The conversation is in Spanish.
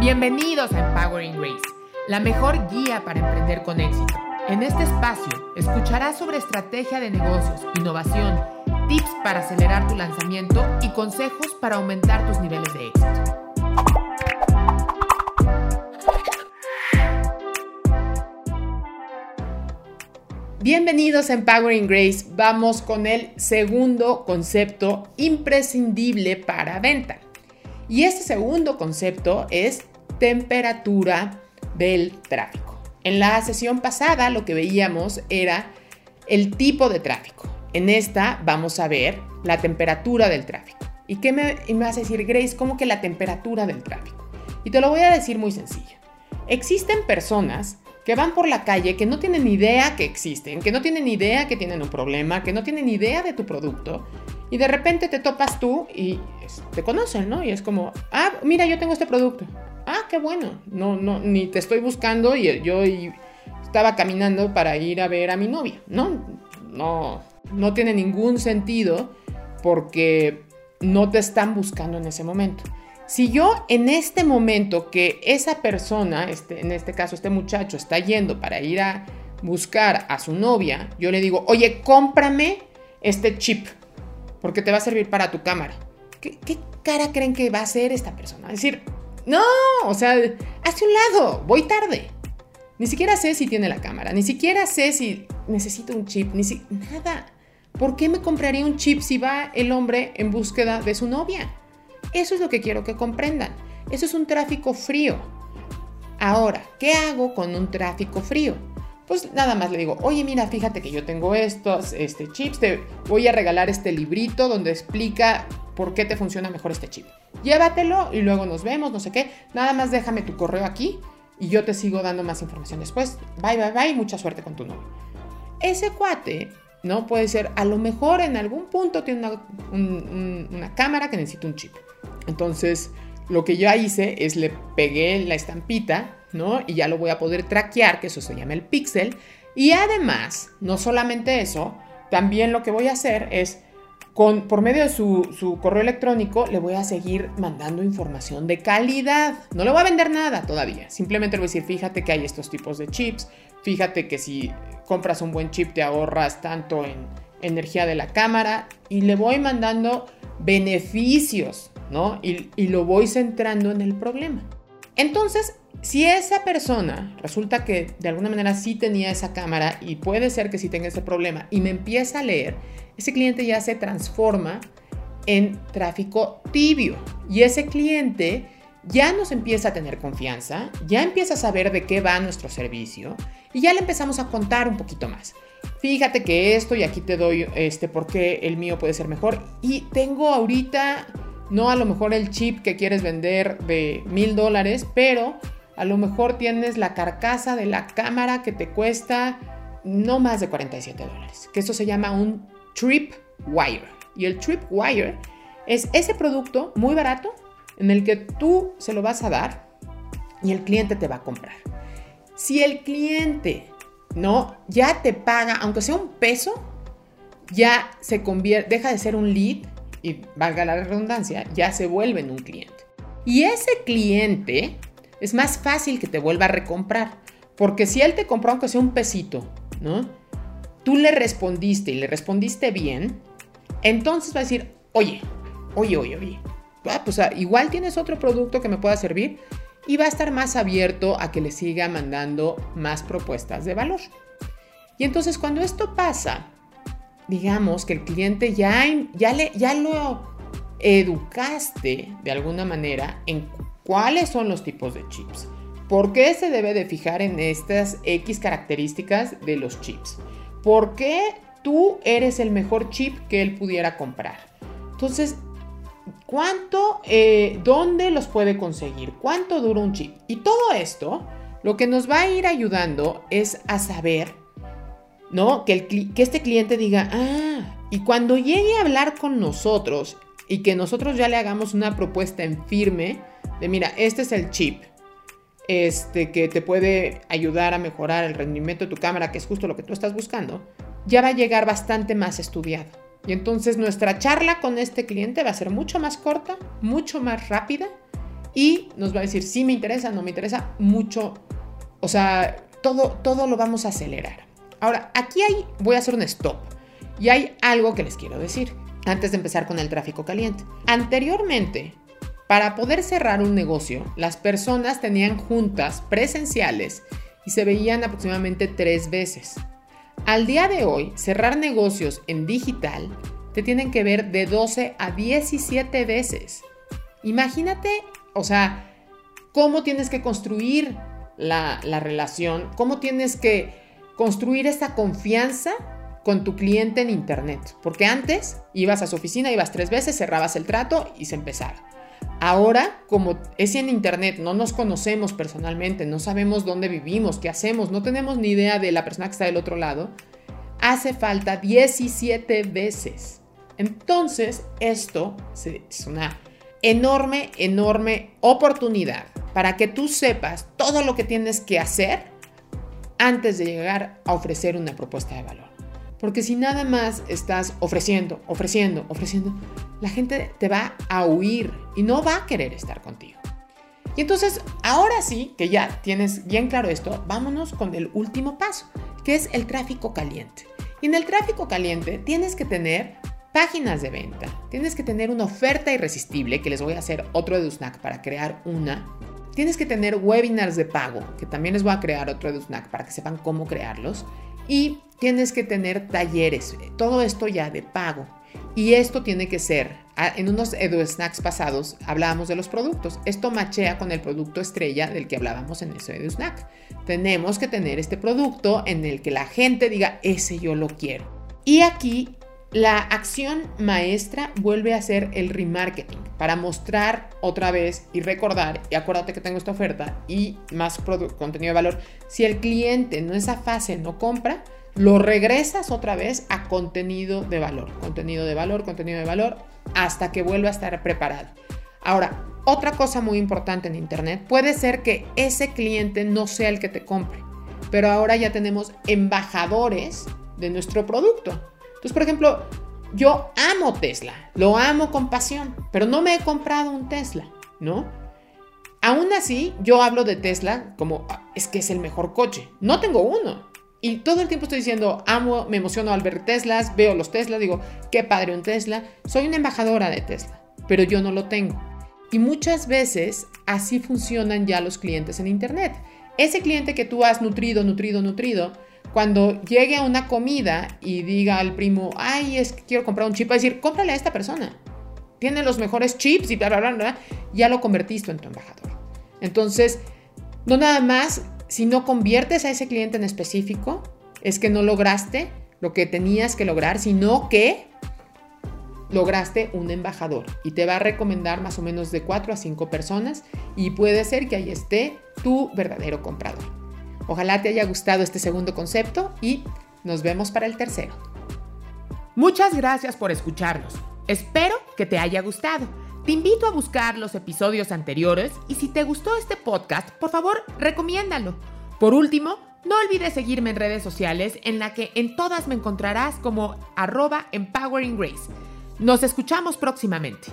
Bienvenidos a Empowering Grace, la mejor guía para emprender con éxito. En este espacio escucharás sobre estrategia de negocios, innovación, tips para acelerar tu lanzamiento y consejos para aumentar tus niveles de éxito. Bienvenidos a Empowering Grace. Vamos con el segundo concepto imprescindible para venta. Y este segundo concepto es temperatura del tráfico. En la sesión pasada lo que veíamos era el tipo de tráfico. En esta vamos a ver la temperatura del tráfico. ¿Y qué me, me vas a decir, Grace? ¿Cómo que la temperatura del tráfico? Y te lo voy a decir muy sencillo. Existen personas que van por la calle, que no tienen idea que existen, que no tienen idea que tienen un problema, que no tienen idea de tu producto, y de repente te topas tú y te conocen, ¿no? Y es como, ah, mira, yo tengo este producto. Ah, qué bueno. No, no, ni te estoy buscando y yo estaba caminando para ir a ver a mi novia, ¿no? No, no tiene ningún sentido porque no te están buscando en ese momento. Si yo en este momento que esa persona, este, en este caso este muchacho, está yendo para ir a buscar a su novia, yo le digo, oye, cómprame este chip, porque te va a servir para tu cámara. ¿Qué, cara creen que va a hacer esta persona? Es decir, no, o sea, hace un lado, voy tarde. Ni siquiera sé si tiene la cámara, ni siquiera sé si necesito un chip, ni si nada. ¿Por qué me compraría un chip si va el hombre en búsqueda de su novia? Eso es lo que quiero que comprendan. Eso es un tráfico frío. Ahora, ¿qué hago con un tráfico frío? Pues nada más le digo, oye, mira, fíjate que yo tengo estos este, chips, te voy a regalar este librito donde explica por qué te funciona mejor este chip. Llévatelo y luego nos vemos, no sé qué. Nada más déjame tu correo aquí y yo te sigo dando más información después. Bye, bye, bye, mucha suerte con tu novio. Ese cuate ¿no? Puede ser, a lo mejor en algún punto tiene una, una, cámara que necesita un chip. Entonces, lo que yo hice es le pegué la estampita, ¿no? Y ya lo voy a poder traquear, que eso se llama el pixel. Y además, no solamente eso, también lo que voy a hacer es, con, por medio de su, su correo electrónico, le voy a seguir mandando información de calidad. No le voy a vender nada todavía. Simplemente le voy a decir, fíjate que hay estos tipos de chips. Fíjate que si compras un buen chip te ahorras tanto en energía de la cámara. Y le voy mandando beneficios ¿no? Y, lo voy centrando en el problema. Entonces, si esa persona resulta que de alguna manera sí tenía esa cámara y puede ser que sí tenga ese problema y me empieza a leer, ese cliente ya se transforma en tráfico tibio y ese cliente ya nos empieza a tener confianza, ya empieza a saber de qué va nuestro servicio y ya le empezamos a contar un poquito más. Fíjate que esto y aquí te doy este por qué el mío puede ser mejor y tengo ahorita no a lo mejor el chip que quieres vender de mil dólares, pero a lo mejor tienes la carcasa de la cámara que te cuesta no más de 47 dólares, que eso se llama un tripwire. Y el tripwire es ese producto muy barato en el que tú se lo vas a dar y el cliente te va a comprar. Si el cliente no ya te paga, aunque sea un peso, ya se convierte, deja de ser un lead y valga la redundancia, ya se vuelven un cliente. Y ese cliente es más fácil que te vuelva a recomprar, porque si él te compró aunque sea un pesito, ¿no? Tú le respondiste y le respondiste bien, entonces va a decir, oye, oye, oye, oye, ah, pues ah, igual tienes otro producto que me pueda servir y va a estar más abierto a que le siga mandando más propuestas de valor. Y entonces cuando esto pasa, digamos que el cliente ya, ya, le, ya lo educaste de alguna manera en cuáles son los tipos de chips. ¿Por qué se debe de fijar en estas X características de los chips? ¿Por qué tú eres el mejor chip que él pudiera comprar? Entonces, ¿cuánto, eh, dónde los puede conseguir? ¿Cuánto dura un chip? Y todo esto, lo que nos va a ir ayudando es a saber ¿no? Que, que este cliente diga, ah, y cuando llegue a hablar con nosotros y que nosotros ya le hagamos una propuesta en firme de, mira, este es el chip, este, que te puede ayudar a mejorar el rendimiento de tu cámara, que es justo lo que tú estás buscando, ya va a llegar bastante más estudiado. Y entonces nuestra charla con este cliente va a ser mucho más corta, mucho más rápida y nos va a decir si me interesa, no me interesa, mucho, o sea, todo, todo lo vamos a acelerar. Ahora, aquí hay, voy a hacer un stop y hay algo que les quiero decir antes de empezar con el tráfico caliente. Anteriormente, para poder cerrar un negocio, las personas tenían juntas presenciales y se veían aproximadamente tres veces. Al día de hoy, cerrar negocios en digital te tienen que ver de 12 a 17 veces. Imagínate, o sea, cómo tienes que construir la, la relación, cómo tienes que construir esa confianza con tu cliente en Internet. Porque antes ibas a su oficina, ibas tres veces, cerrabas el trato y se empezaba. Ahora, como es en Internet, no nos conocemos personalmente, no sabemos dónde vivimos, qué hacemos, no tenemos ni idea de la persona que está del otro lado, hace falta 17 veces. Entonces, esto es una enorme, enorme oportunidad para que tú sepas todo lo que tienes que hacer antes de llegar a ofrecer una propuesta de valor. Porque si nada más estás ofreciendo, ofreciendo, ofreciendo, la gente te va a huir y no va a querer estar contigo. Y entonces, ahora sí que ya tienes bien claro esto, vámonos con el último paso, que es el tráfico caliente. Y en el tráfico caliente tienes que tener páginas de venta, tienes que tener una oferta irresistible, que les voy a hacer otro EduSnack para crear una. Tienes que tener webinars de pago, que también les voy a crear otro EduSnack para que sepan cómo crearlos. Y tienes que tener talleres, todo esto ya de pago. Y esto tiene que ser, en unos Edu Snacks pasados hablábamos de los productos. Esto machea con el producto estrella del que hablábamos en ese Edu Snack. Tenemos que tener este producto en el que la gente diga, ese yo lo quiero. Y aquí la acción maestra vuelve a ser el remarketing para mostrar otra vez y recordar, y acuérdate que tengo esta oferta y más contenido de valor. Si el cliente en esa fase no compra, lo regresas otra vez a contenido de valor, contenido de valor, contenido de valor, hasta que vuelva a estar preparado. Ahora, otra cosa muy importante en Internet, puede ser que ese cliente no sea el que te compre, pero ahora ya tenemos embajadores de nuestro producto. Entonces, por ejemplo, yo amo Tesla, lo amo con pasión, pero no me he comprado un Tesla, ¿no? Aún así, yo hablo de Tesla como ah, es que es el mejor coche. No tengo uno, y todo el tiempo estoy diciendo, amo, me emociono al ver Teslas, veo los Teslas, digo, qué padre un Tesla. Soy una embajadora de Tesla, pero yo no lo tengo. Y muchas veces así funcionan ya los clientes en Internet. Ese cliente que tú has nutrido, nutrido, nutrido, cuando llegue a una comida y diga al primo, ay, es que quiero comprar un chip, va a decir, cómprale a esta persona. Tiene los mejores chips y bla, bla, bla, bla. Ya lo convertiste en tu embajador. Entonces, no nada más si no conviertes a ese cliente en específico, es que no lograste lo que tenías que lograr, sino que lograste un embajador y te va a recomendar más o menos de 4 a 5 personas y puede ser que ahí esté tu verdadero comprador. Ojalá te haya gustado este segundo concepto y nos vemos para el tercero. Muchas gracias por escucharnos. Espero que te haya gustado. Te invito a buscar los episodios anteriores y si te gustó este podcast, por favor, recomiéndalo. Por último, no olvides seguirme en redes sociales en la que en todas me encontrarás como arroba empowering grace. Nos escuchamos próximamente.